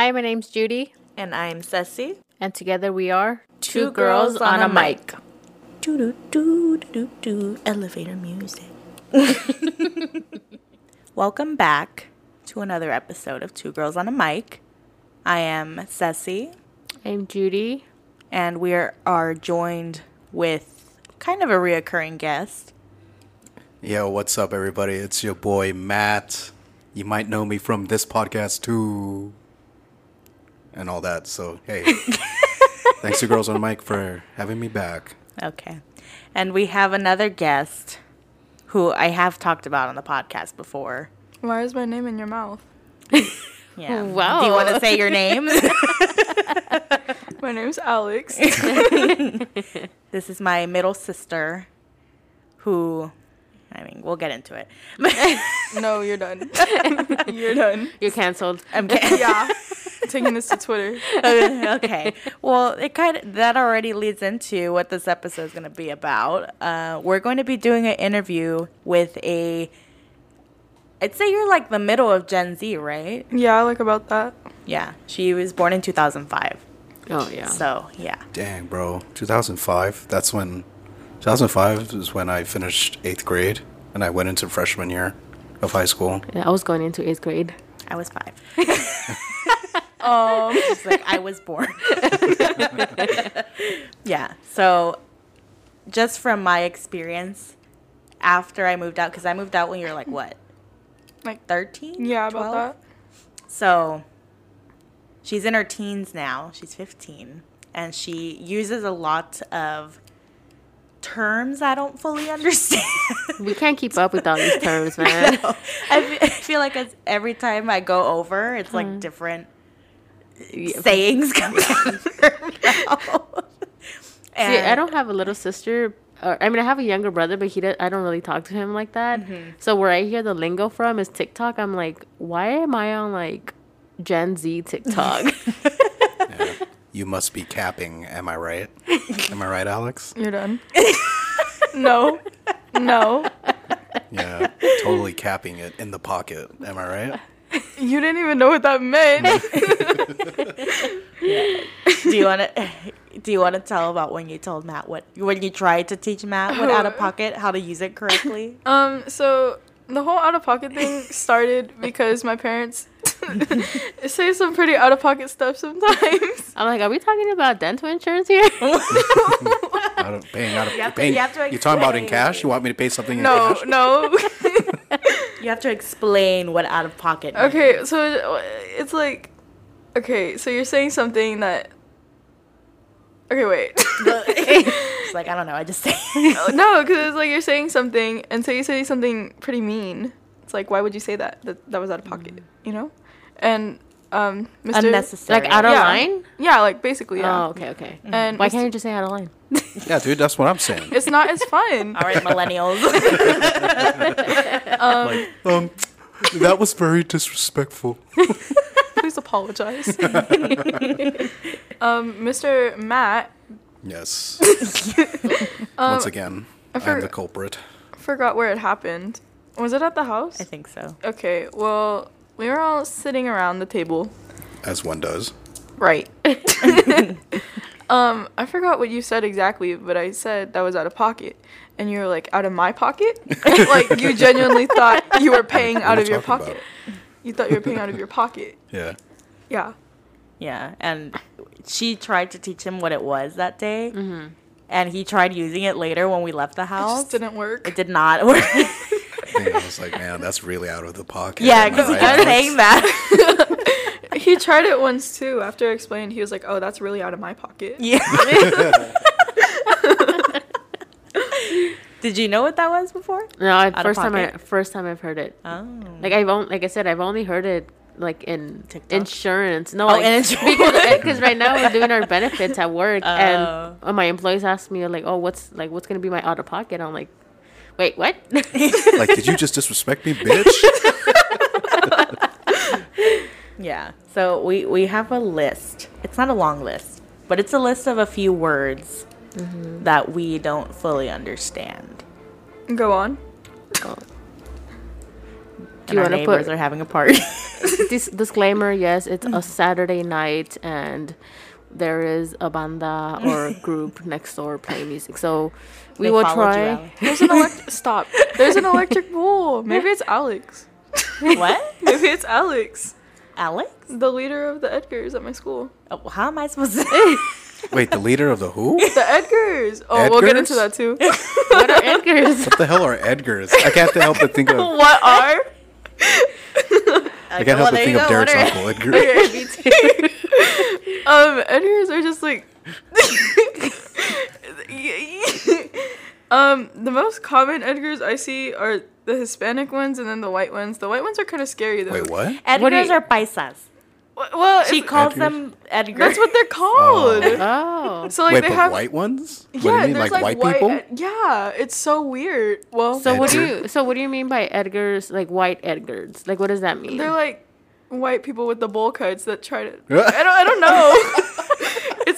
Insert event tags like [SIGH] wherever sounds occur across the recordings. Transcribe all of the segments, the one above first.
Hi, my name's Judy, And I'm Ceci. and together we are Two Girls on a Mic. Do do do do do do. Elevator music. [LAUGHS] Welcome back to another episode of Two Girls on a Mic. I am Ceci, I'm Judy. and we are, are joined with kind of a reoccurring guest. Yo, what's up, everybody? It's your boy Matt. You might know me from this podcast too, and all that. So, hey, [LAUGHS] thanks to Girls on Mic for having me back. Okay. And we have another guest who I have talked about on the podcast before. Why is my name in your mouth? [LAUGHS] Yeah. Wow. Do you want to say your name? [LAUGHS] My name's Alex. this is my middle sister who I mean, we'll get into it. no, you're done. you're done. You're canceled. I'm kidding. Yeah. Taking this to Twitter. [LAUGHS] okay. Well, it kind of that already leads into what this episode is going to be about. Uh, we're going to be doing an interview with a. I'd say you're like the middle of Gen Z, right? Yeah, like about that. Yeah. She was born in 2005. Oh yeah. So yeah. Dang, bro. 2005. That's when. 2005 is when I finished eighth grade, and I went into freshman year of high school. Yeah, I was going into eighth grade. I was five. [LAUGHS] [LAUGHS] Um, [LAUGHS] She's like, I was born. [LAUGHS] yeah. So, just from my experience, after I moved out, because I moved out when you were like, what? Like, 13? yeah, about that. So, she's in her teens now. She's 15. And she uses a lot of terms I don't fully [LAUGHS] understand. We can't keep up with all these terms, man. I fe- I feel like it's, every time I go over, it's like different Yeah. Sayings coming [LAUGHS] out of. See, I don't have a little sister. Or, I mean, I have a younger brother, but he does, I don't really talk to him like that. Mm-hmm. So where I hear the lingo from is TikTok. I'm like, why am I on like Gen Z TikTok? [LAUGHS] Yeah. You must be capping, am I right? [LAUGHS] Am I right, Alex? You're done. no. No. Yeah, totally capping it in the pocket, am I right? You didn't even know what that meant. [LAUGHS] do you want to do you want to tell about when you told Matt what when you tried to teach Matt what out of [LAUGHS] pocket how to use it correctly? um, so the whole out of pocket thing started because my parents [LAUGHS] say some pretty out of pocket stuff sometimes. I'm like, are we talking about dental insurance here? Out of paying out of You have to. You're talking about in cash? You want me to pay something in No, cash? no. You have to explain what out of pocket. means. Okay, so it's like, okay, so you're saying something that. Okay, wait. [LAUGHS] [LAUGHS] It's like I don't know. I just say. no, because it's like you're saying something, and so you say something pretty mean. It's like, why would you say that? That that was out of pocket, you know? And um, Mr. Unnecessary. like out of Yeah. line? Yeah, like basically, yeah. Oh, okay, okay. And Why Mr. can't you just say out of line? Yeah, dude, that's what I'm saying. It's not as fun. All right, millennials. like, um, that was very disrespectful. [LAUGHS] Please apologize. [LAUGHS] um, Mr. Matt Yes. [LAUGHS] Um, Once again, I I'm for- the culprit. forgot where it happened. Was it at the house? I think so. Okay, well, we were all sitting around the table. As one does. Right. Um, I forgot what you said exactly, but I said that was out of pocket. And you were like, out of my pocket? [LAUGHS] like, you genuinely thought you were paying out of your talking pocket. You thought you were paying out of your pocket. [LAUGHS] Yeah. Yeah. Yeah, and she tried to teach him what it was that day, and he tried using it later when we left the It house. just didn't work. It did not [LAUGHS] work. I I was like, man, that's really out of the pocket. yeah, because he right, kept Alex? saying that. [LAUGHS] he tried it once too. After I explained, he was like, oh, that's really out of my pocket. Yeah. [LAUGHS] Did you know what that was before? No, I, of first time I first time I've heard it. Oh. Like I've only, like I said, I've only heard it like in TikTok? insurance. No, Oh, like, insurance. [LAUGHS] because because right now we're doing our benefits at work, Oh. and uh, my employees ask me like, "Oh, what's like what's gonna be my out of pocket?" I'm like, "Wait, what?" Like, did you just disrespect me, bitch? Yeah. So we we have a list. It's not a long list, but it's a list of a few words mm-hmm. that we don't fully understand. Go on. Do you our wanna neighbors put- are having a party. [LAUGHS] dis- disclaimer: Yes, it's a [LAUGHS] Saturday night, and there is a banda or [LAUGHS] group next door playing music. So we They will try. There's an electric. Stop. There's an electric bull. Maybe it's Alex. what? Maybe it's Alex, Alex? the leader of the Edgars at my school. Oh, how am I supposed to? [LAUGHS] Wait, the leader of the who? The Edgars. Oh, we'll get into that too. [LAUGHS] what are Edgar's? What the hell are Edgars? I can't help but think of. what are? I can't help but think of Derek's uncle, Edgar. Me too. [LAUGHS] Um, Edgars are just like. um, the most common Edgars I see are the Hispanic ones and then the white ones. The white ones are kind of scary though. Wait, what? What do Edgars you- are paisas. Well, She calls Edgars? them Edgar. that's what they're called. Oh. oh. So like Wait, they have white ones? What yeah, do you mean, there's like, like, white, people? Ed- yeah, it's so weird. Well, So what do you? So what do you mean by Edgar's? Like white Edgar's? Like what does that mean? they're like white people with the bowl cuts that try to. [LAUGHS] I don't. I don't know. [LAUGHS]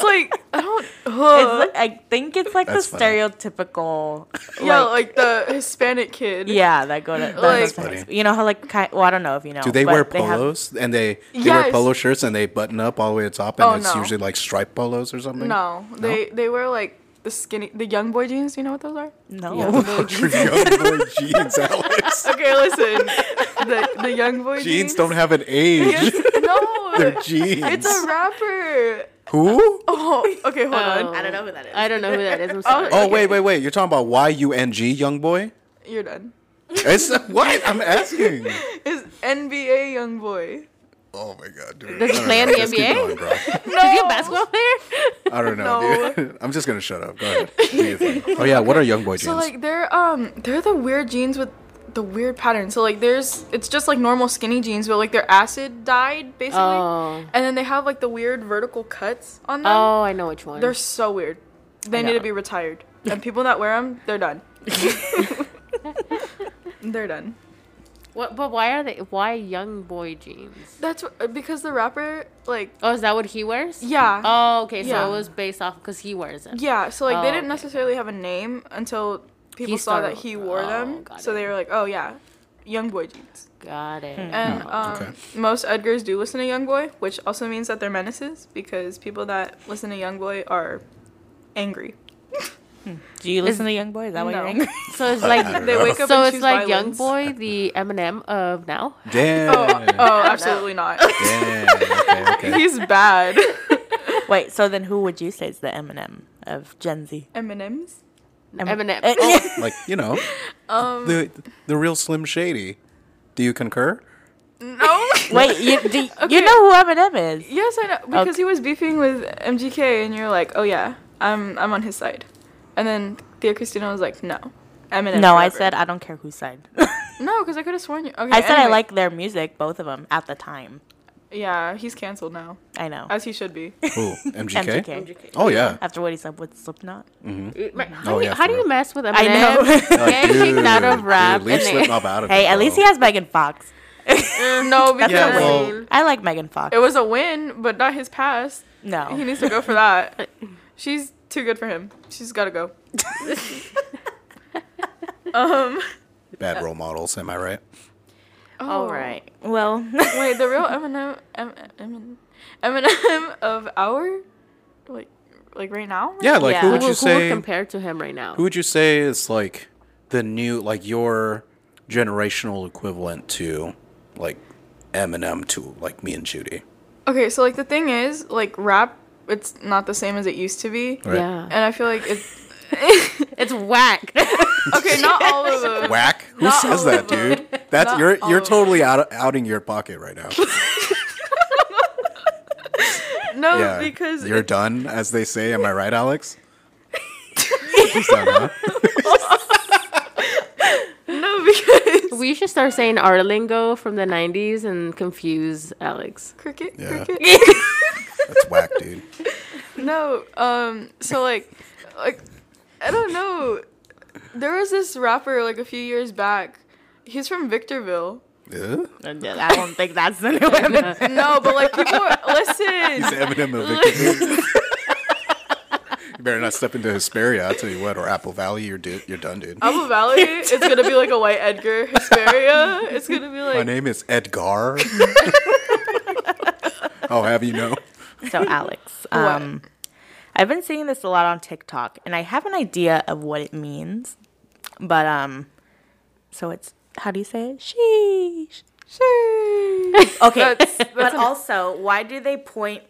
it's like I don't. ugh. It's, I think it's like That's the funny. stereotypical. yeah, like- like the Hispanic kid. Yeah, that go to that Like- goes to Funny. You know how like ki- well I don't know if you know. Do they but wear have- polos and they, they wear polo shirts and they button up all the way to the top and Oh, it's no. usually like striped polos or something? No, they they wear like the skinny, the young boy jeans. Do you know what those are? no. [LAUGHS] Young boy jeans, [LAUGHS] Alex. Okay, listen. the the young boy jeans. Jeans don't have an age. Yes, no, [LAUGHS] They're jeans. it's a rapper. Who? [LAUGHS] Oh, [LAUGHS] okay, hold Oh. on. I don't know who that is. I don't know who that is. I'm [LAUGHS] sorry. Oh, Okay. wait, wait, wait. You're talking about Y U N G, young boy? You're done. It's what? I'm asking. It's NBA young boy. Oh my god, dude. Does he play in the Just keep NBA? going, bro. Is he a basketball player? I don't know, No. dude. I'm just gonna shut up. Go ahead. Do your thing. Oh yeah, what are young boy jeans? So like they're um they're the weird jeans with the weird pattern. So like there's it's just like normal skinny jeans, but like they're acid dyed basically. Oh. And then they have like the weird vertical cuts on them. Oh, I know which one. They're so weird. They need to be retired. And people that wear them, they're done. [LAUGHS] they're done. What? But why are they? Why young boy jeans? That's wh- uh, because the rapper like Oh, is that what he wears? yeah. Oh, okay. So Yeah. it was based off because he wears it. Yeah, so like Oh, they didn't okay. necessarily have a name until people He saw that he wore oh, them. So it. they were like, "Oh yeah, young boy jeans." Got it. And um, okay. most Edgars do listen to Young Boy, which also means that they're menaces because people that listen to Young Boy are angry. Do you listen to Young Boy? Is that why No. you're angry? [LAUGHS] So it's like don't They know. wake up so and it's choose like Young. Boy, the Eminem of now. Damn. Oh, oh absolutely not. Damn. Okay, okay. He's bad. Wait, so then who would you say is the Eminem of Gen Z? M&M's. Em- Eminem. Eh, Oh, Like you know, [LAUGHS] Um, the the real Slim Shady. Do you concur? no. [LAUGHS] Wait, you do, you Okay. know who Eminem is? yes, I know because Okay. he was beefing with MGK, and you're like, "Oh yeah, I'm I'm on his side," and then Thea Christina was like, "No, Eminem." No, I said I don't care whose side. no because I could have sworn you. [LAUGHS] Okay, I said I like their music, both of them, at the time. Yeah, he's canceled now, I know. as he should be. Who? [LAUGHS] MGK? MGK. Oh yeah. After what he said with Slipknot. Mm-hmm. Uh, mm-hmm. How, Oh, do, you, yeah, how do you mess with Eminem? I know. Get kicked out of rap. Dude, leave Slipknot out of Hey, it, at least he has Megan Fox. [LAUGHS] Mm, no, because Yeah, I well- I like Megan Fox. it was a win, but not his past. No. He needs to go for that. [LAUGHS] She's too good for him. She's got to go. um. Bad role models. Am I right? Oh. All right. Well, Wait, the real Eminem, Em, Eminem, Eminem of our, like, like right now. Yeah. Like Yeah. who who, would you would say? compared to him right now? Who would you say is like the new, like your generational equivalent to, like Eminem to like me and Judy? Okay, so like the thing is, like rap, it's not the same as it used to be, Right. Yeah. and I feel like it's. [LAUGHS] It's whack. [LAUGHS] okay, not all of them. Whack? Who Not says that, dude? That's Not you're you're totally out outing your pocket right now. [LAUGHS] No, Yeah, because you're it- done, as they say. Am I right, Alex? He's done, huh? no because we should start saying our lingo from the 90s and confuse Alex. cricket, Yeah. cricket. [LAUGHS] That's whack, dude. No, um, so like, like, I don't know. There was this rapper like a few years back. He's from Victorville. Yeah? I don't think that's the new [LAUGHS] Eminem. No, but like people, are, He's listen. Eminem of Victorville. You better not step into Hesperia. I'll tell you what, or Apple Valley. You're di- you're done, dude. Apple Valley, it's gonna be like a white Edgar Hesperia. It's gonna be like. My name is Edgar. [LAUGHS] I'll have you know. So Alex, um, I've been seeing this a lot on TikTok, and I have an idea of what it means, but um, so it's how do you say it? Sheesh. Sheesh. Okay, That's- that's but an- also, why do they point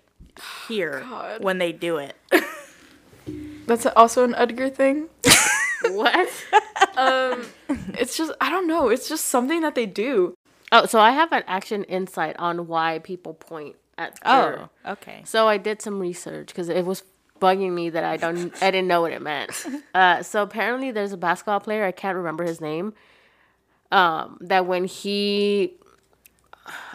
here God. when they do it? That's also an Edgar thing. [LAUGHS] What? Um, it's just I don't know. It's just something that they do. Oh, so I have an action insight on why people point at. their- Oh, okay. So I did some research because it was bugging me that I don't I didn't know what it meant. [LAUGHS] Uh, so apparently there's a basketball player I can't remember his name. Um, that when he,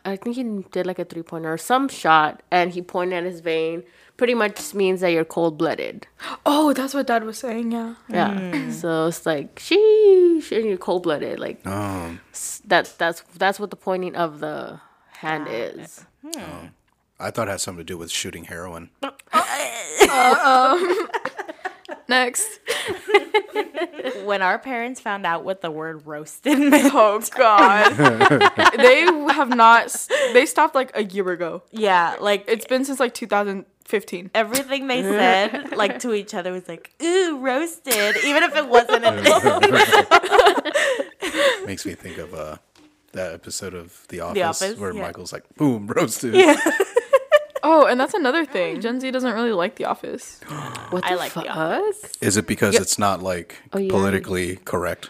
I think he did like a three pointer or some shot, and he pointed at his vein. Pretty much means that you're cold blooded. Oh, that's what Dad was saying. Yeah. Yeah. So it's like sheesh, and you're cold blooded. Like Um, s- that. That's that's what the pointing of the hand is. I thought it had something to do with shooting heroin. [LAUGHS] Next. [LAUGHS] When our parents found out what the word roasted [LAUGHS] meant, Oh God. [LAUGHS] they have not. They stopped like a year ago. yeah, like It's been since like 2015. everything they said, like to each other, was like, "Ooh, roasted," even if it wasn't a thing. [LAUGHS] Makes me think of uh, that episode of The Office, Office, where yeah. Michael's like, "Boom, roasted." Oh, and that's another thing. Gen Z doesn't really like The Office. [GASPS] What I the like The fuck? Office. Is it because it's not like Oh, yeah. politically correct?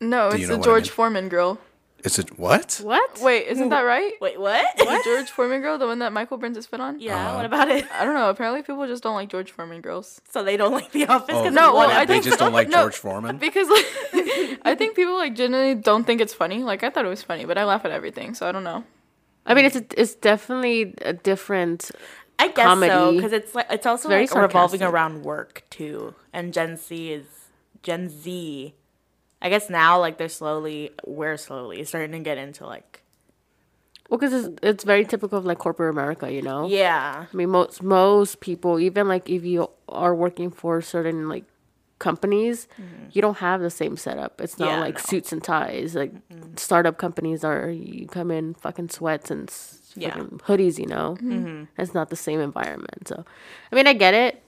No, Do it's you the know what I George mean? Foreman grill. Is it what? What? Wait, isn't that [LAUGHS] right? Wait, what? The [LAUGHS] George Foreman grill, the one that Michael burns his foot on. Yeah, Uh-huh. what about it? I don't know. Apparently, people just don't like George Foreman grills. So they don't like The Office Oh, because No, of one well, I they think- just don't [LAUGHS] like no. George Foreman. Because like, I think people like genuinely don't think it's funny. Like I thought it was funny, but I laugh at everything, so I don't know. I mean, it's a, it's definitely a different. I guess so comedy. because it's like it's also very like revolving around work too, and Gen Z is Gen Z. I guess now like they're slowly, we're slowly starting to get into like Well, because it's, it's very typical of like corporate America, you know. yeah, I mean, most most people, even like if you are working for certain like companies, you don't have the same setup. It's not Mm-hmm. Yeah, like no. suits and ties. Like startup companies are, you come in fucking sweats and s- Yeah. fucking hoodies. You know, mm-hmm. it's not the same environment. So, I mean, I get it.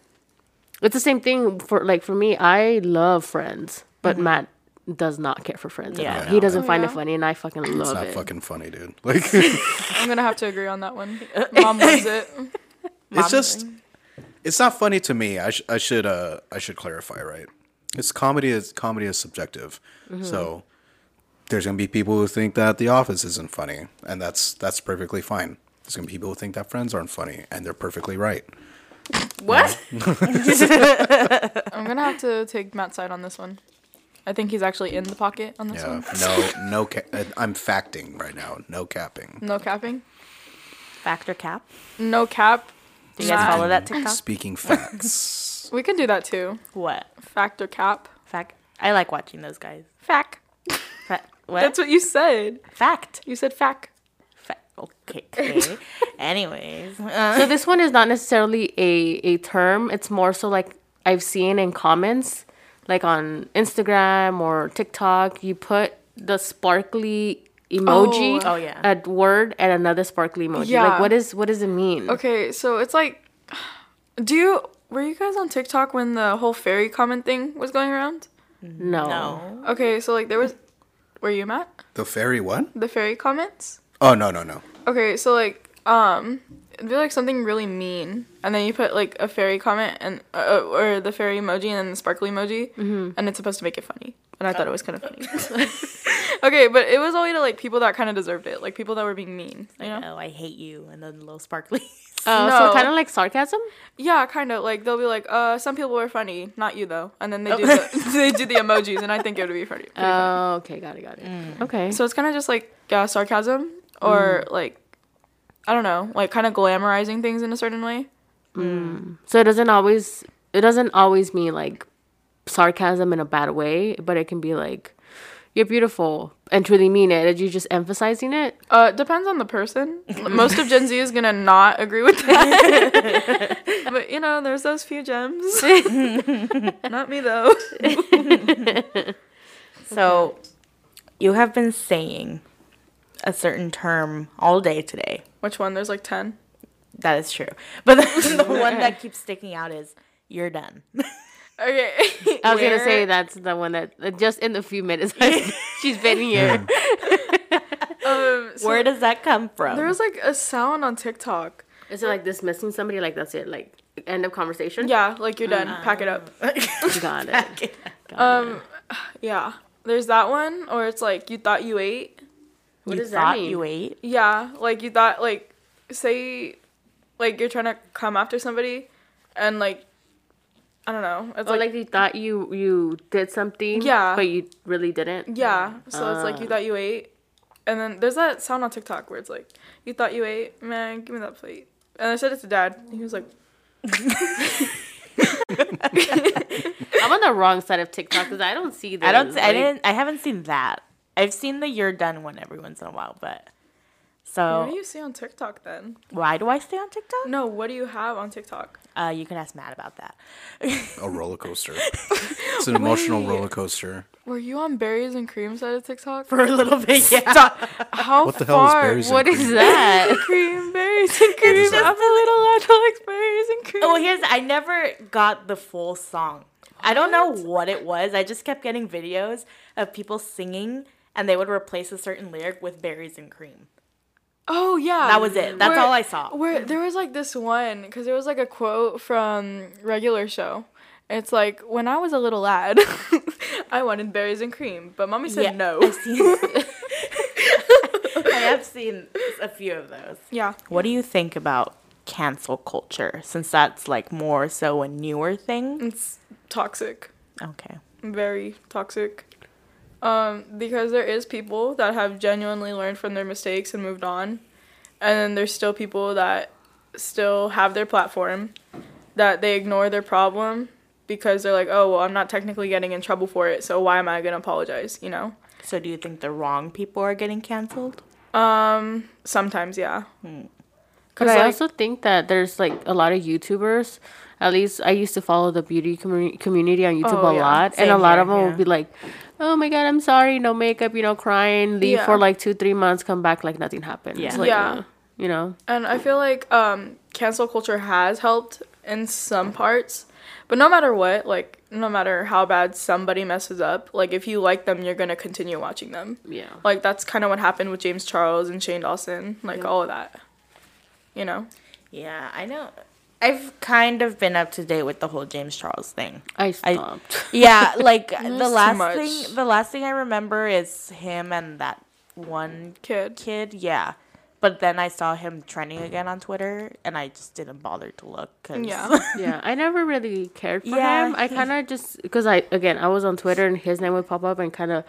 It's the same thing for like for me. I love Friends, but Matt does not care for Friends. Mm-hmm. Yeah, at all. no. he doesn't Oh, find it funny, and I fucking love it. It's not it. fucking funny, dude. [LAUGHS] Like, I'm gonna have to agree on that one. Mom loves it. [LAUGHS] it's just, it's not funny to me. I, sh- I should, uh, I should clarify, right? It's comedy is comedy is subjective, Mm-hmm. so there's gonna be people who think that The Office isn't funny, and that's that's perfectly fine. There's gonna be people who think that Friends aren't funny, and they're perfectly right. What? [LAUGHS] I'm gonna have to take Matt's side on this one. I think he's actually in the pocket on this Yeah, one. no, [LAUGHS] no. Ca- uh, I'm facting right now. No capping. No capping. factor cap. No cap. Do you guys follow that TikTok? Speaking facts. [LAUGHS] We can do that too. What Fact or cap. fact? I like watching those guys. Fact. Fa- [LAUGHS] what? That's what you said. fact. You said fact. Fa- okay. okay. [LAUGHS] Anyways, uh, so this one is not necessarily a a term. It's more so like I've seen in comments, like on Instagram or TikTok. You put the sparkly emoji Oh. Oh, yeah. a word and another sparkly emoji. Yeah. Like what is what does it mean? Okay, so it's like, do you were you guys on TikTok when the whole fairy comment thing was going around? No. no. Okay, so like there was, were you Matt? the fairy what? The fairy comments. Oh no no no. Okay, so like um, it'd be like something really mean, and then you put like a fairy comment and uh, or the fairy emoji and then the sparkly emoji, and it's supposed to make it funny. And I thought it was kind of funny. [LAUGHS] okay, but it was only to like people that kind of deserved it, like people that were being mean. You know? Oh, I hate you, and then the little sparkly. [LAUGHS] Oh, No. so kind of like sarcasm. Yeah, kind of like they'll be like, uh, some people were funny, not you though, and then they do oh. the, [LAUGHS] they do the emojis, and I think it would be funny. pretty funny. Oh, okay, got it, got it. Mm. Okay. So it's kind of just like yeah, sarcasm or mm. like I don't know, like kind of glamorizing things in a certain way. Mm. So it doesn't always it doesn't always mean like sarcasm in a bad way, but it can be like you're beautiful and truly mean it? Are you just emphasizing it? Uh, depends on the person. Most of Gen Z is gonna not agree with that. [LAUGHS] but you know, there's those few gems. [LAUGHS] not me though. So, you have been saying a certain term all day today. Which one? There's like ten. That is true. But the, the [LAUGHS] one that keeps sticking out is you're done. Okay. I was gonna say that's the one that uh, just in the few minutes [LAUGHS] she's been [LAUGHS] here. Um, so Where does that come from? there was like a sound on TikTok. Is it like dismissing somebody? Like that's it? Like end of conversation? Yeah, like you're done. [LAUGHS] Pack it up. Got it. Um, yeah. There's that one, or it's like you thought you ate. What you does that mean? you ate? Yeah, like you thought like say like you're trying to come after somebody and like I don't know. It's Oh, like, like you thought you you did something, Yeah. but you really didn't. yeah, so it's like you Ah. thought you ate and then there's that sound on TikTok where it's like you thought you ate, man, give me that plate. And I said it to dad. He was like, [LAUGHS] I'm on the wrong side of TikTok because I don't see this. I don't. I like- didn't. I haven't seen that. I've seen the "you're done" one every once in a while, but so "What do you see on TikTok then?" why do I stay on TikTok? No, what do you have on TikTok? Uh, you can ask Matt about that. A roller coaster. [LAUGHS] it's an emotional roller coaster. Were you on berries and cream side of TikTok? For a little bit, yeah. [LAUGHS] How What the hell is far? berries and What cream? is that? [LAUGHS] cream berries and cream. just I'm a little lactose like berries and cream. Oh, here's I never got the full song. I don't know what it was. I just kept getting videos of people singing, and they would replace a certain lyric with berries and cream. Oh yeah, That was it. That's Where- all I saw. Where there was like this one because there was like a quote from regular show. It's like when I was a little lad, [LAUGHS] I wanted berries and cream, but mommy said Yeah, no. [LAUGHS] I've seen, [LAUGHS] I have seen a few of those. yeah, What do you think about cancel culture? Since that's like more so a newer thing. it's toxic, Okay. very toxic. Um, because there is people that have genuinely learned from their mistakes and moved on, and then there's still people that still have their platform, that they ignore their problem because they're like, oh well, I'm not technically getting in trouble for it, so why am I gonna apologize? You know. So do you think the wrong people are getting canceled? Um, sometimes, yeah. But Cause I like, also think that there's like a lot of YouTubers. At least I used to follow the beauty commu- community on YouTube Oh, a yeah. lot, and a lot here, of them yeah. would be like, "Oh my god, I'm sorry, no makeup, you know, crying, leave Yeah. for like two, three months, come back like nothing happened." Yeah. Like, Yeah. you know, and I feel like um, cancel culture has helped in some parts, but no matter what, like no matter how bad somebody messes up, like if you like them, you're gonna continue watching them. yeah. Like that's kind of what happened with James Charles and Shane Dawson, like all of that. You know. Yeah, I know. I've kind of been up to date with the whole James Charles thing. I stopped. [LAUGHS] Yeah, like [LAUGHS] the last thing the last thing I remember is him and that one Kid. kid. Yeah. But then I saw him trending again on Twitter and I just didn't bother to look cuz Yeah. [LAUGHS] yeah, I never really cared for Yeah, him. I kind of just because I again I was on Twitter and his name would pop up and kind of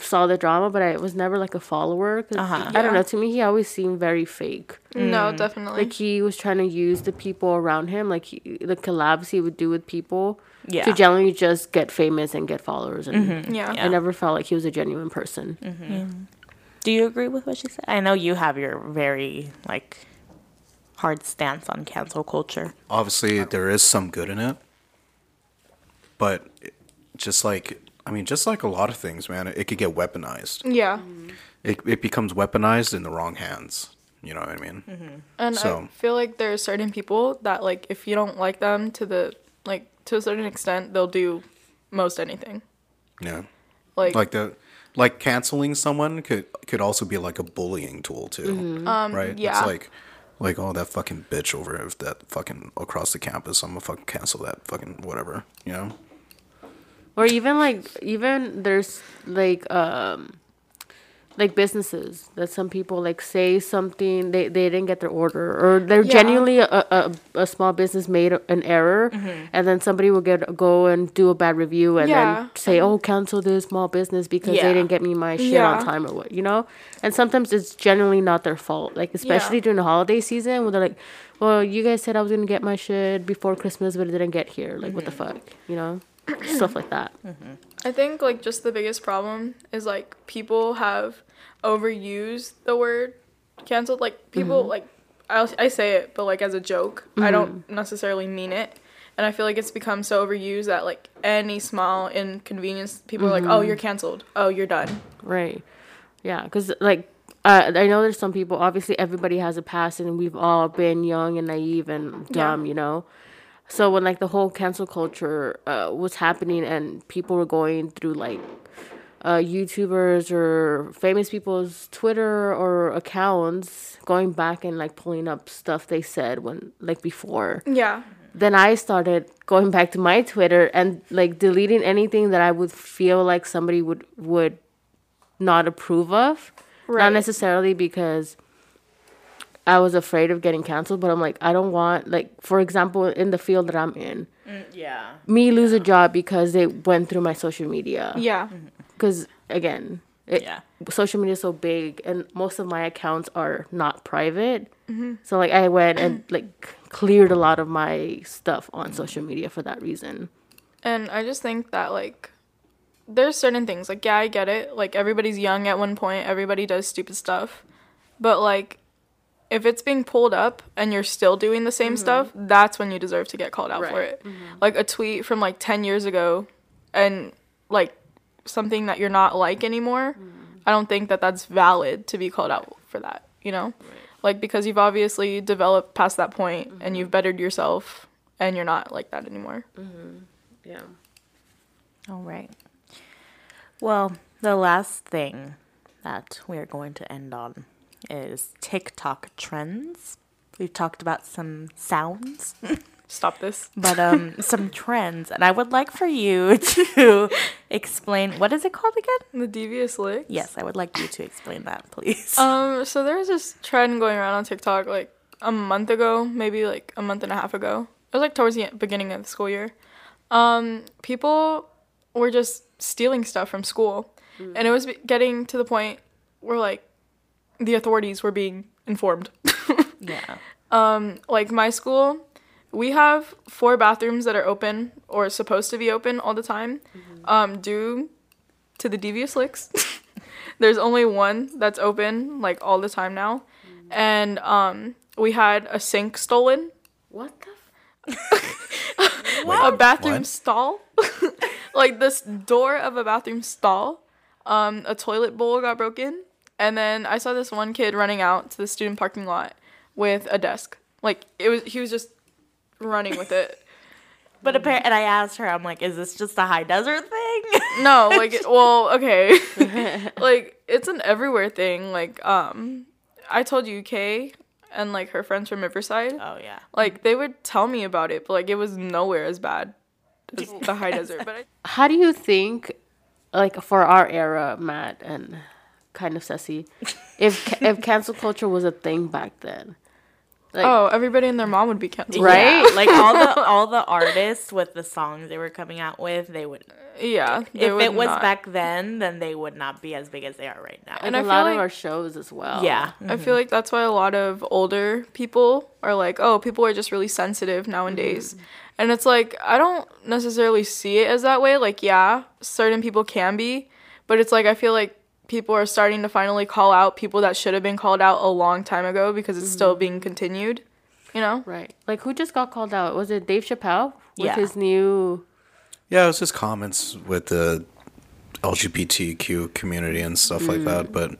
saw the drama, but I was never like a follower. 'cause Uh-huh. I don't know. To me, he always seemed very fake. No, mm. definitely. Like he was trying to use the people around him, like he, the collabs he would do with people, Yeah. to generally just get famous and get followers. And mm-hmm. yeah. Yeah. I never felt like he was a genuine person. Mm-hmm. Do you agree with what she said? I know you have your very like hard stance on cancel culture. Obviously, there is some good in it, but just like I mean, just like a lot of things, man, it, could get weaponized. Yeah. Mm-hmm. It it becomes weaponized in the wrong hands. You know what I mean? Mm-hmm. And So- I feel like there are certain people that like if you don't like them to the like to a certain extent, they'll do most anything. Yeah. Like, Like the like canceling someone could could also be like a bullying tool too, mm-hmm. um right? yeah. It's like like oh that fucking bitch over if that fucking across the campus, I'm gonna fucking cancel that fucking whatever. You know? Or even like even there's like um like businesses that some people like say something they, they didn't get their order or they're Yeah. genuinely a, a, a small business made an error and then somebody will get go and do a bad review and Yeah. then say oh cancel this small business because Yeah. they didn't get me my shit on time or what you know and sometimes it's genuinely not their fault like especially during the holiday season where they're like well you guys said i was gonna get my shit before christmas but it didn't get here like what the fuck you know stuff like that. I think like just the biggest problem is like people have overused the word canceled. Like people Mm-hmm. like I I say it, but like as a joke. I don't necessarily mean it. And I feel like it's become so overused that like any small inconvenience, people are like, "Oh, Mm-hmm. you're canceled. Oh, you're done." Right. Yeah, because like uh, I know there's some people. Obviously, everybody has a past, and we've all been young and naive and dumb. You know. So when like the whole cancel culture uh, was happening, and people were going through like uh, YouTubers or famous people's Twitter or accounts, going back and like pulling up stuff they said when like before Yeah. then I started going back to my Twitter and like deleting anything that I would feel like somebody would would not approve of. Not necessarily because I was afraid of getting canceled, but I'm like I don't want like for example in the field that I'm in, mm, Yeah. me lose a job because they went through my social media. Yeah. Mm-hmm. Because again, it, Yeah. social media is so big, and most of my accounts are not private. Mm-hmm. So like I went and [CLEARS THROAT] like cleared a lot of my stuff on social media for that reason. And I just think that like there's certain things like yeah, I get it. Like everybody's young at one point, everybody does stupid stuff. But like if it's being pulled up and you're still doing the same mm-hmm. stuff, that's when you deserve to get called out for Right. it. Mm-hmm. Like a tweet from like 10 years ago and like something that you're not like anymore, mm-hmm. I don't think that that's valid to be called out for that, you know? Like because you've obviously developed past that point and you've bettered yourself and you're not like that anymore. Yeah. All right. Well, the last thing that we're going to end on is TikTok trends. We've talked about some sounds, [LAUGHS] Stop this. but um [LAUGHS] some trends, and I would like for you [LAUGHS] to explain what is it called again? The devious licks. Yes, I would like you to explain that, please. Um. So there was this trend going around on TikTok like a month ago, maybe like a month and a half ago. It was like towards the beginning of the school year. Um. People were just stealing stuff from school, and it was getting to the point where like the authorities were being informed. [LAUGHS] yeah. um, like my school, we have four bathrooms that are open or supposed to be open all the time. Um, due to the devious licks, [LAUGHS] there's only one that's open like all the time now, and um, we had a sink stolen, What the? F- [LAUGHS] a bathroom What? stall, like this door of a bathroom stall. Um, a toilet bowl got broken, and then I saw this one kid running out to the student parking lot with a desk. Like it was, he was just running with it. [LAUGHS] But apparently, and I asked her, I'm like, is this just a high desert thing? No, like [LAUGHS] well, okay. [LAUGHS] like it's an everywhere thing. Like um I told you Kay and like her friends from Riverside. oh yeah. Like they would tell me about it, but like it was nowhere as bad as the high desert. But I, How do you think, like for our era, Matt and kind of Ceci, if if cancel culture was a thing back then? Like, oh, everybody and their mom would be canceled. Right? Yeah, [LAUGHS] like all the all the artists with the songs they were coming out with, they would Yeah. they if would it was not. back then, then they would not be as big as they are right now. and I a feel lot like- of our shows as well. yeah. I feel mm-hmm. like that's why a lot of older people are like, oh, people are just really sensitive nowadays. Mm-hmm. And it's like, I don't necessarily see it as that way. Like, yeah, certain people can be, but it's like, I feel like people are starting to finally call out people that should have been called out a long time ago because it's still being mm-hmm. continued, you know? Right. Like who just got called out? Was it Dave Chappelle with Yeah. his new? Yeah, it was just comments with the LGBTQ community and stuff like mm-hmm. that. But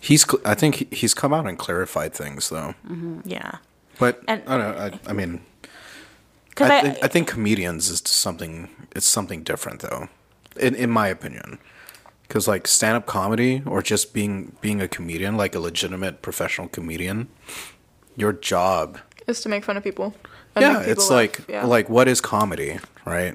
he's, cl- I think he's come out and clarified things though. Mm-hmm. Yeah. But And- I don't know. I, I mean, 'Cause I, I- think, I think comedians is something. It's something different though, in in my opinion. Because like stand up comedy or just being being a comedian, like a legitimate professional comedian, your job Is to make fun of people. yeah, people it's laugh. like Yeah. like what is comedy, right?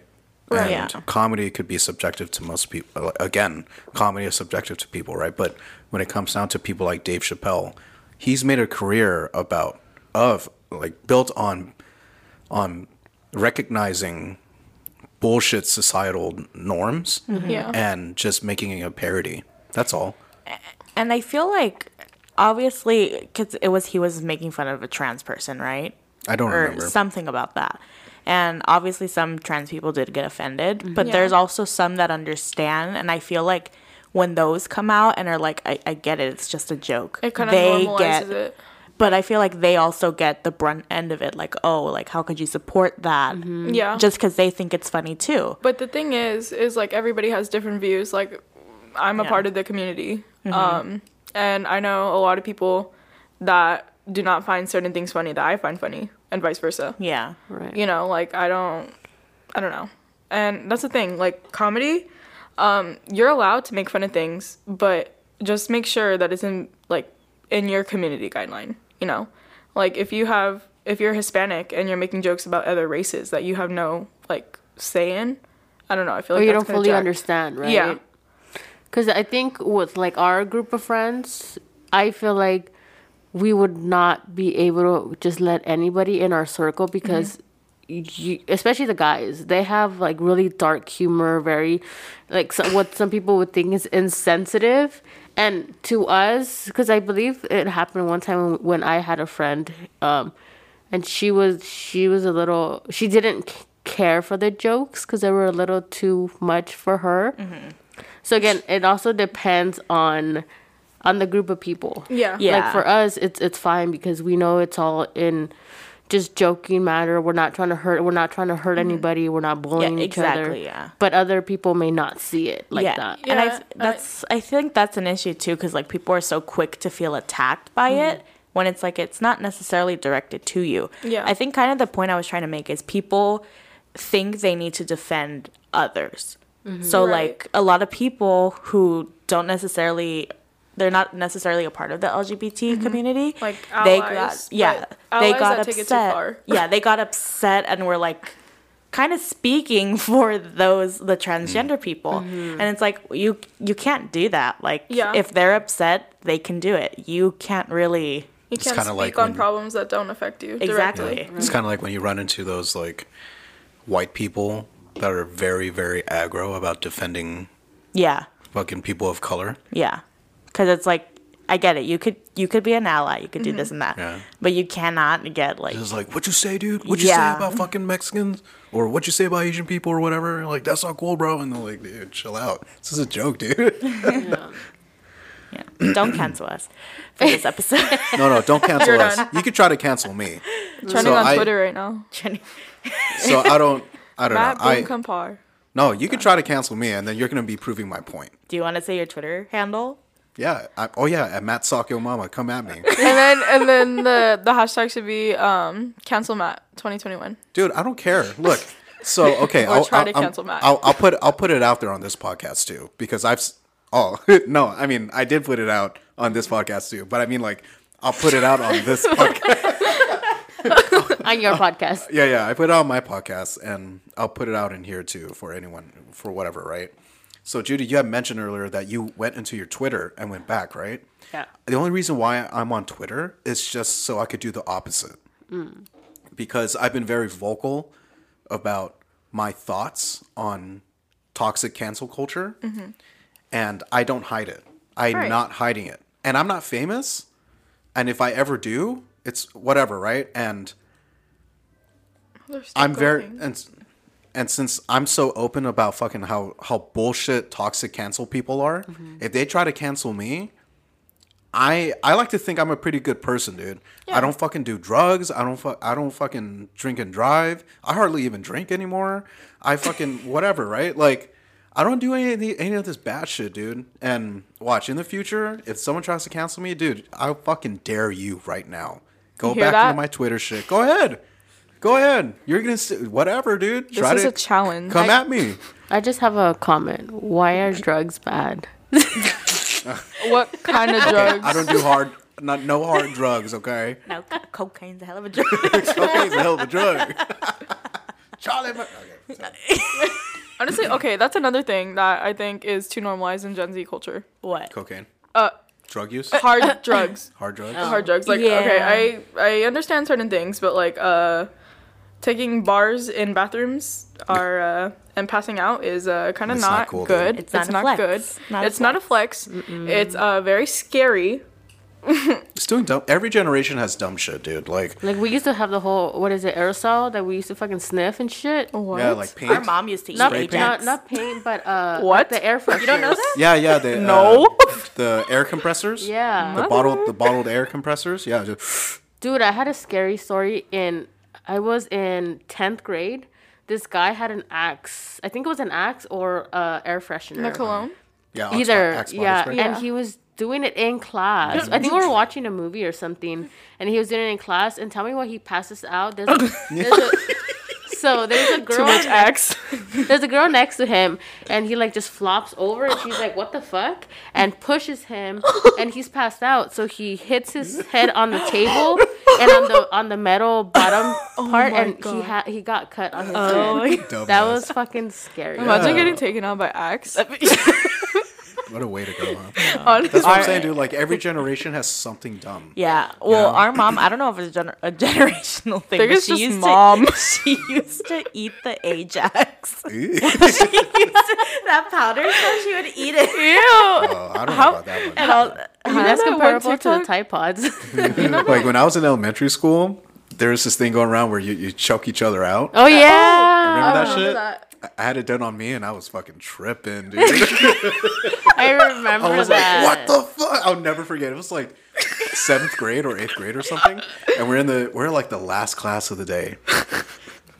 Right. And Yeah. comedy could be subjective to most people. Uh, again, comedy is subjective to people, right? But when it comes down to people like Dave Chappelle, he's made a career about of like built on on recognizing bullshit societal norms Yeah. and just making a parody. That's all. And I feel like obviously because it was he was making fun of a trans person, right? I don't or remember. something about that. And obviously, some trans people did get offended, Mm-hmm. but Yeah. there's also some that understand. And I feel like when those come out and are like, I, I get it, it's just a joke. It kind of they normalizes get, it. But I feel like they also get the brunt end of it. Like, oh, like how could you support that? Yeah. Just because they think it's funny too. But the thing is, is like everybody has different views. Like, I'm a Yeah. part of the community, um, and I know a lot of people that do not find certain things funny that I find funny, and vice versa. Yeah. Right. You know, like I don't, I don't know, and that's the thing. Like comedy, um, you're allowed to make fun of things, but just make sure that it's in like in your community guideline. You know, like if you have if you're Hispanic and you're making jokes about other races that you have no like say in, I don't know. I feel or like you don't fully jacked. understand, right? Yeah. Because I think with like our group of friends, I feel like we would not be able to just let anybody in our circle because. Mm-hmm. You, especially the guys, they have like really dark humor, very like so, what some people would think is insensitive, and to us, because I believe it happened one time when, when I had a friend, um, and she was she was a little she didn't care for the jokes because they were a little too much for her. So again, it also depends on on the group of people. Yeah. Yeah. Like for us, it's it's fine because we know it's all in just joking matter. We're not trying to hurt. We're not trying to hurt anybody. We're not bullying each other. exactly, yeah. But other people may not see it like yeah. that. And I, Yeah, th- that's I think that's an issue too because like people are so quick to feel attacked by Mm-hmm. it when it's like it's not necessarily directed to you. Yeah. I think kind of the point I was trying to make is people think they need to defend others. Mm-hmm. So Right. like a lot of people who don't necessarily they're not necessarily a part of the LGBT community. Mm-hmm. Like they allies, got yeah, they allies got that take it too upset. far. [LAUGHS] yeah, they got upset and were like kind of speaking [LAUGHS] for those the transgender people. And it's like you you can't do that. Like Yeah. if they're upset, they can do it. You can't really You It's can't kinda speak like on problems that don't affect you Exactly. directly. It's kind of like when you run into those like white people that are very, very aggro about defending yeah. fucking people of color. Yeah. Cuz it's like I get it. You could you could be an ally. You could do mm-hmm. this and that. Yeah. But you cannot get like It's like, what you say, dude? What you Yeah. say about fucking Mexicans? Or what you say about Asian people or whatever? Like, that's not cool, bro. And they're like, dude, chill out. This is a joke, dude. [LAUGHS] yeah. Don't [CLEARS THROAT] cancel us for this episode. [LAUGHS] no, no, don't [LAUGHS] cancel You're us. done. You could try to cancel me. Trending So on I- Twitter right now. So I don't, I don't Matt know. I, Boom Compar. no, you could try to cancel me, and then you're gonna be proving my point. do you want to say your Twitter handle? Yeah. I, oh yeah, at Matt Sakyo Mama, come at me, [LAUGHS] And then and then the the hashtag should be um cancel Matt 2021. dude. I don't care. Look. So [LAUGHS] okay, Or try to cancel Matt. I'll, I'll put I'll put it out there on this podcast too because I've s- oh [LAUGHS] no I mean I did put it out on this podcast too but I mean like I'll put it out on this podcast On your podcast. Yeah, yeah. I put it on my podcast, and I'll put it out in here too for anyone for whatever, right? So, Judy, you had mentioned earlier that you went into your Twitter and went back, right? Yeah. The only reason why I'm on Twitter is just so I could do the opposite, because I've been very vocal about my thoughts on toxic cancel culture, and I don't hide it. I'm Right. not hiding it, and I'm not famous. And if I ever do, it's whatever, right? And I'm very and and since I'm so open about fucking how how bullshit toxic cancel people are, Mm-hmm. if they try to cancel me, I I like to think I'm a pretty good person, dude. Yeah. I don't fucking do drugs. I don't fu- I don't fucking drink and drive. I hardly even drink anymore. I fucking [LAUGHS] whatever, right? Like I don't do any of the, any of this bad shit, dude. And watch in the future, if someone tries to cancel me, dude, I'll fucking dare you right now. Go back that? into my Twitter shit. Go ahead. Go ahead. You're gonna st- whatever, dude. This is a challenge. Come I- at me. I just have a comment. Why are drugs bad? [LAUGHS] What kind of drugs? I don't do hard, not no hard drugs. Okay, No, [LAUGHS] cocaine's a hell of a drug. cocaine's a hell of a drug. [LAUGHS] Charlie, Mc- okay. Honestly, okay, that's another thing that I think is too normalized in Gen Z culture. what? cocaine, Uh, drug use, hard drugs. hard drugs. hard drugs. Like Yeah. okay, I I understand certain things, but like uh, taking bars in bathrooms are uh, and passing out is uh kind of It's not, not cool, good. dude. It's not a flex. good. Not a it's not a flex. It's uh very scary. [LAUGHS] It's doing dumb. Every generation has dumb shit, dude. Like, Like we used to have the whole what is it aerosol that we used to fucking sniff and shit. What? yeah, like paint. Our mom used to eat Not, Spray not not paint, but uh, What? the air freshener. You don't know that? Yeah, yeah. The, No. uh, the air compressors. Yeah. The bottled, the bottled air compressors. Yeah. Just, Dude, I had a scary story in I was in 10th grade. This guy had an axe. I think it was an axe or uh, air freshener. The cologne. yeah. Either. Axe body yeah. spray. Yeah. And he was doing it in class. I think we were watching a movie or something. And he was doing it in class. And tell me what he passes out. There's a, there's a, [LAUGHS] so there's a girl. [LAUGHS] Too much axe. [LAUGHS] There's a girl next to him, and he like just flops over, and she's like, "What the fuck?" and pushes him, and he's passed out. So he hits his head on the table and on the on the metal bottom oh part, my and he God. had he got cut on his Oh, head. That was fucking scary. Imagine Yeah. getting taken out by axe. [LAUGHS] What a way to go, huh? On- That's what I'm saying, dude. Like every [LAUGHS] generation has something dumb. Yeah. Well, Yeah. our mom, I don't know if it's a, gener- a [LAUGHS] generational thing, but she used mom. to [LAUGHS] she used to eat the Ajax. She used to, that powder, so she would eat it. Ew. Oh, I don't know about that one. And all, I mean, that's comparable to the TikTok? Tide Pods. like when I was in elementary school, there was this thing going around where you, you choke each other out. oh yeah, oh, Remember that remember shit? that. I- had it done on me, and I was fucking tripping, dude. [LAUGHS] I remember I was that. like, "What the fuck?" I'll never forget. It was like seventh grade or eighth grade or something, and we're in the we're like the last class of the day,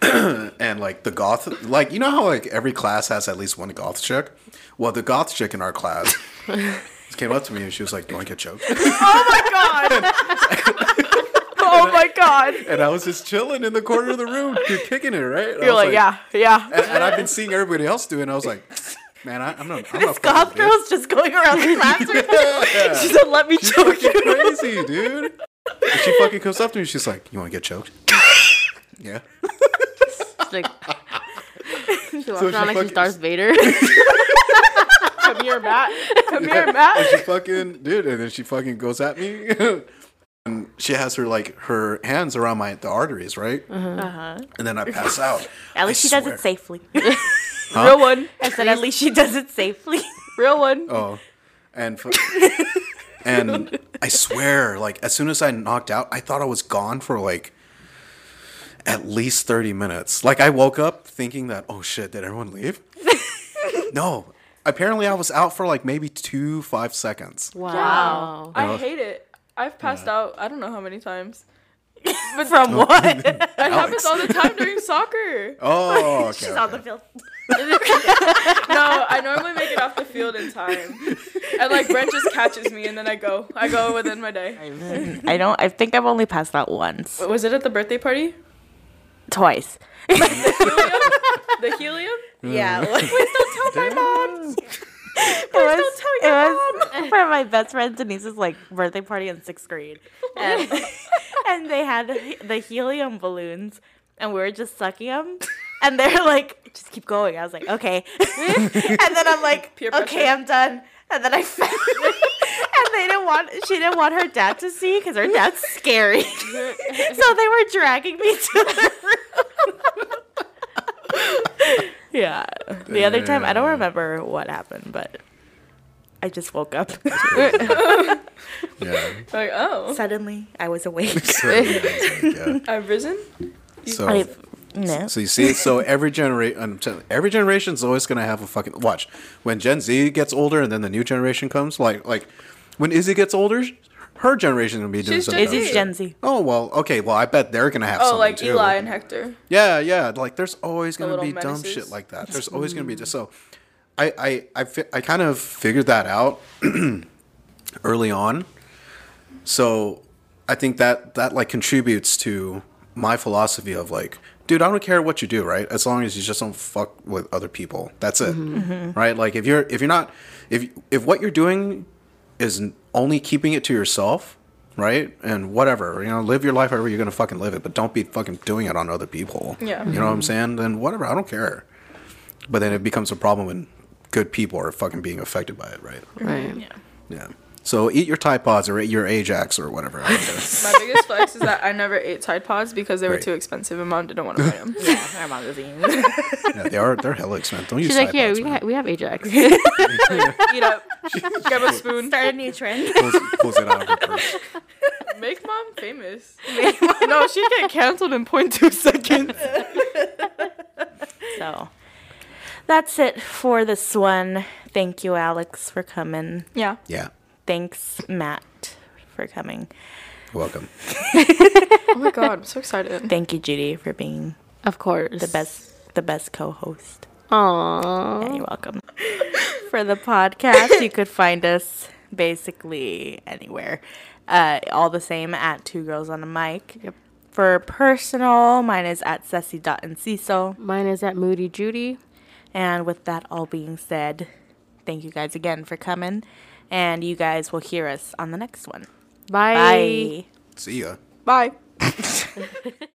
[CLEARS THROAT] and like the goth, like you know how like every class has at least one goth chick. Well, the goth chick in our class [LAUGHS] came up to me and she was like, "Do you want to get choked?" Oh my god. [LAUGHS] Oh [LAUGHS] and I was just chilling in the corner of the room, kicking it, right? And You're was like, yeah, yeah. And, and I've been seeing everybody else do it, and I was like, man, I, I'm not. I'm this not goth girl's just going around the classroom. this. She said, "Let me choke you." crazy, dude. And she fucking comes up to me. She's like, "You want to get choked?" [LAUGHS] yeah. Like [LAUGHS] she walks So she around like she's Darth Vader. Come here, Matt. Come here, Matt. And she fucking, dude, and then she fucking goes at me. And she has her like her hands around my the arteries, right? Uh-huh. And then I pass out. [LAUGHS] At least I she does it safely. [LAUGHS] Real one. I said, "At least she does it safely." [LAUGHS] Real one. Oh, and fu- and I swear, like as soon as I knocked out, I thought I was gone for like at least thirty minutes. Like I woke up thinking that, oh shit, did everyone leave? no, apparently I was out for like maybe two five seconds. Wow. I Oh. hate it. I've passed out. I don't know how many times. [LAUGHS] But From what? [LAUGHS] It happens all the time during soccer. Oh, [LAUGHS] okay. She's on the field. No, I normally make it off the field in time. And like Brent just catches me and then I go. I go within my day. I don't. I think I've only passed out once, Was it at the birthday party? twice. The helium? Yeah. Mm. Please don't tell my mom. [LAUGHS] It was, it was [LAUGHS] for my best friend Denise's like birthday party in sixth grade, and [LAUGHS] and they had the helium balloons, and we were just sucking them, and they're like, just keep going. I was like, okay, and then I'm like, okay. I'm done, and then I fell, and they didn't want, she didn't want her dad to see because her dad's scary, so they were dragging me to the room. Yeah. The other time, I don't remember what happened, but I just woke up. [LAUGHS] [LAUGHS] Yeah. Like, oh. Suddenly, I was awake. So, yeah, it's like, yeah. I've risen? So, I, no. So you see, so every generation, every generation is always gonna have a fucking watch. When Gen Z gets older, and then the new generation comes, like like when Izzy gets older, her generation gonna be doing She's some Gen Z. Izzy's. Gen Z. Oh well, okay. Well, I bet they're gonna have. Oh, something like too. Eli and Hector. Yeah, yeah. Like there's always gonna little be dumb shit like that. There's [LAUGHS] always gonna be just so. I I I, fi- I kind of figured that out [CLEARS THROAT] early on. So I think that that like contributes to my philosophy of like, dude, I don't care what you do, right? As long as you just don't fuck with other people. That's it, mm-hmm. right? Like if you're if you're not if if what you're doing is only keeping it to yourself, right? And whatever, you know, live your life however you're gonna fucking live it, but don't be fucking doing it on other people. Yeah. You know what I'm saying? Then whatever, I don't care. But then it becomes a problem when good people are fucking being affected by it, right? Right. Yeah. Yeah. So eat your Tide Pods or eat your Ajax or whatever. [LAUGHS] My biggest flex is that I never ate Tide Pods because they were Right. too expensive and mom didn't want to buy them. [LAUGHS] Yeah, our magazine. yeah, they are. They're hella expensive. Don't use She's Tide like, here, Pods. we, man. ha- we have Ajax. [LAUGHS] Eat up. Grab a spoon. Start a new trend. Pulls, pulls it out of her purse. Make mom famous. no, she'd get canceled in 0.2 seconds. So that's it for this one. Thank you, Alex, for coming. Yeah. Yeah. Thanks, Matt, for coming. Welcome. Oh my god, I'm so excited. [LAUGHS] Thank you, Judy, for being of course. the best the best co-host. Aww. Yeah, you're welcome. [LAUGHS] For the podcast, you could find us basically anywhere. Uh, all the same at Two Girls on a Mic. Yep. For personal, mine is at Ceci.Enciso. Mine is at Moody Judy. And with that all being said, thank you guys again for coming. And you guys will hear us on the next one. Bye. Bye. See ya. Bye. [LAUGHS]